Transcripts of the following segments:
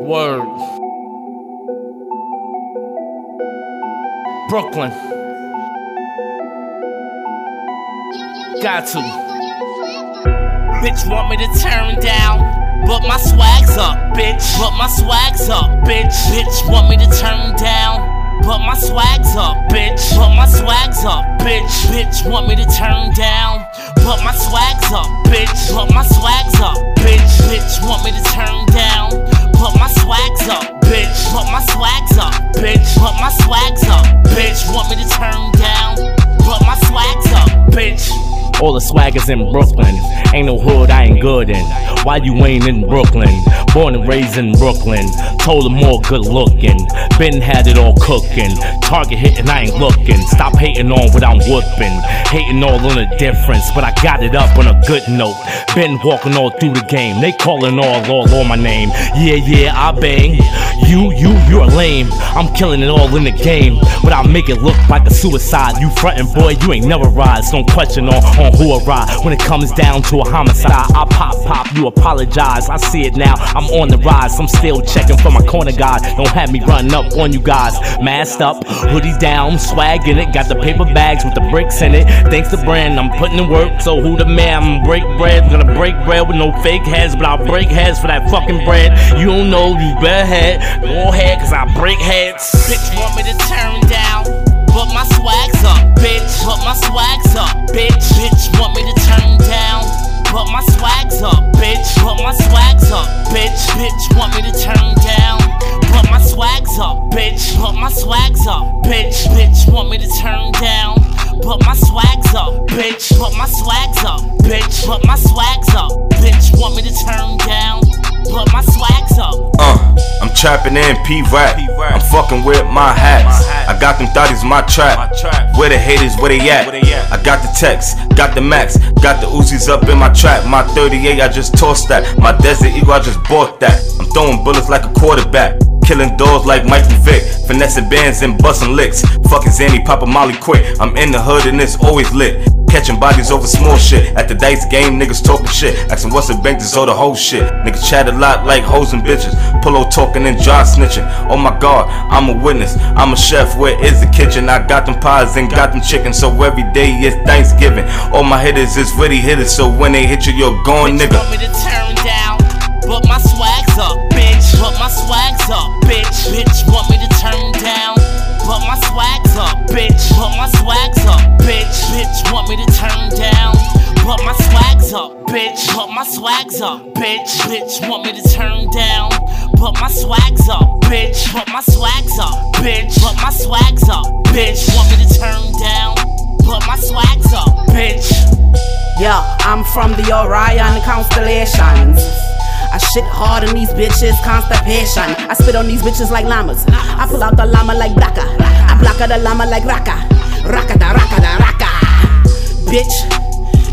Word. Brooklyn. Got to. Bitch want me to turn down, but my swag's up, bitch. But my swag's up, bitch. Bitch want me to turn down, but my swag's up, bitch. But my swag's up, bitch. Bitch want me to turn down, but my swag's up, bitch. But my swag's up, bitch. Bitch want me to turn down, All the swaggers in Brooklyn. Ain't no hood I ain't good in. Why you ain't in Brooklyn? Born and raised in Brooklyn. Told them more good looking. Been had it all cooking. Target hitting, I ain't looking. Stop hating on what I'm whooping. Hating all on the difference, but I got it up on a good note. Been walking all through the game. They calling all, all on my name. Yeah, yeah, I bang. You, you, you're lame. I'm killing it all in the game, but I make it look like a suicide. You frontin' boy, you ain't never rise. Don't question on, on who I ride. When it comes down to a homicide, I pop, pop, you apologize. I see it now, I'm on the rise. I'm still checking for my corner guard. Don't have me running up on you guys. Masked up, hoodie down, swag in it. Got the paper bags with the bricks in it. Thanks to brand, I'm putting in work. So who the man? I'm break bread. Gonna break bread with no fake heads, but I'll break heads for that fucking bread. You don't know, you better head. Go cause I break heads. Bitch want me to turn down. But my swag's up, bitch. But my swag's up, bitch. Bitch want me to turn down. But my swag's up, bitch. But my swag's up, bitch. Bitch want me to turn down. But my swag's up, bitch. But my swag's up, bitch. Bitch want me to turn down. But my swag's up, bitch. But my swag's up, bitch. But my swag's trapping in P rap. I'm fucking with my hats. I got them thotties my trap. Where the haters, where they at? I got the text, got the max, got the Uzis up in my trap. My 38, I just tossed that. My Desert Eagle, I just bought that. I'm throwing bullets like a quarterback. Killing doors like Michael Vick, finessing bands and busting licks. Fucking Zanny, Papa Molly quick. I'm in the hood and it's always lit. Catching bodies over small shit. At the dice game, niggas talking shit. Asking what's the bank, this all the whole shit. Niggas chat a lot like hoes and bitches. Pullo talking and dry snitching. Oh my god, I'm a witness. I'm a chef, where is the kitchen? I got them pies and got them chicken. So every day is Thanksgiving. All my hitters is really hitters. So when they hit you, you're gone, nigga. Swag's up, bitch. Bitch want me to turn down, but my swag's up, bitch. But my swag's up, bitch. But my swag's up, bitch. Want me to turn down, but my swag's up, bitch. Yeah, I'm from the Orion constellations. I shit hard on these bitches, constipation. I spit on these bitches like llamas. I pull out the llama like Blacka. I block out the llama like Raka. Raka da raka da raka. Bitch.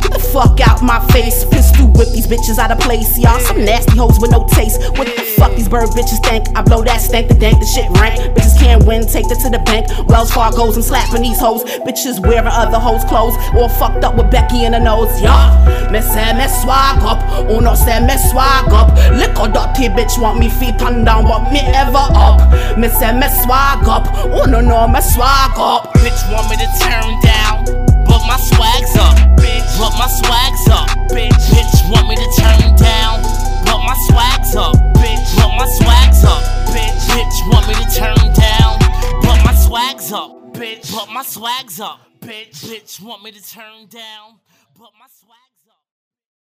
Get the fuck out my face. Pistol whip these bitches out of place. Y'all some nasty hoes with no taste. What the fuck these bird bitches think? I blow that stank, the dank, the shit rank. Bitches can't win, take that to the bank. Wells Fargo's, I'm slapping these hoes. Bitches wearing other hoes' clothes. All fucked up with Becky in the nose. Yeah. Me say me swag up. Oh Uno say me swag up. Little dirty bitch want me feet on down, but me ever up. Me say me swag up. Uno no me swag up. Bitch want me to turn down, but my swag's up, bitch. But my swag's up. Bitch swag's up, bitch. But my swag's up, bitch. Bitch want me to turn down, but my swag.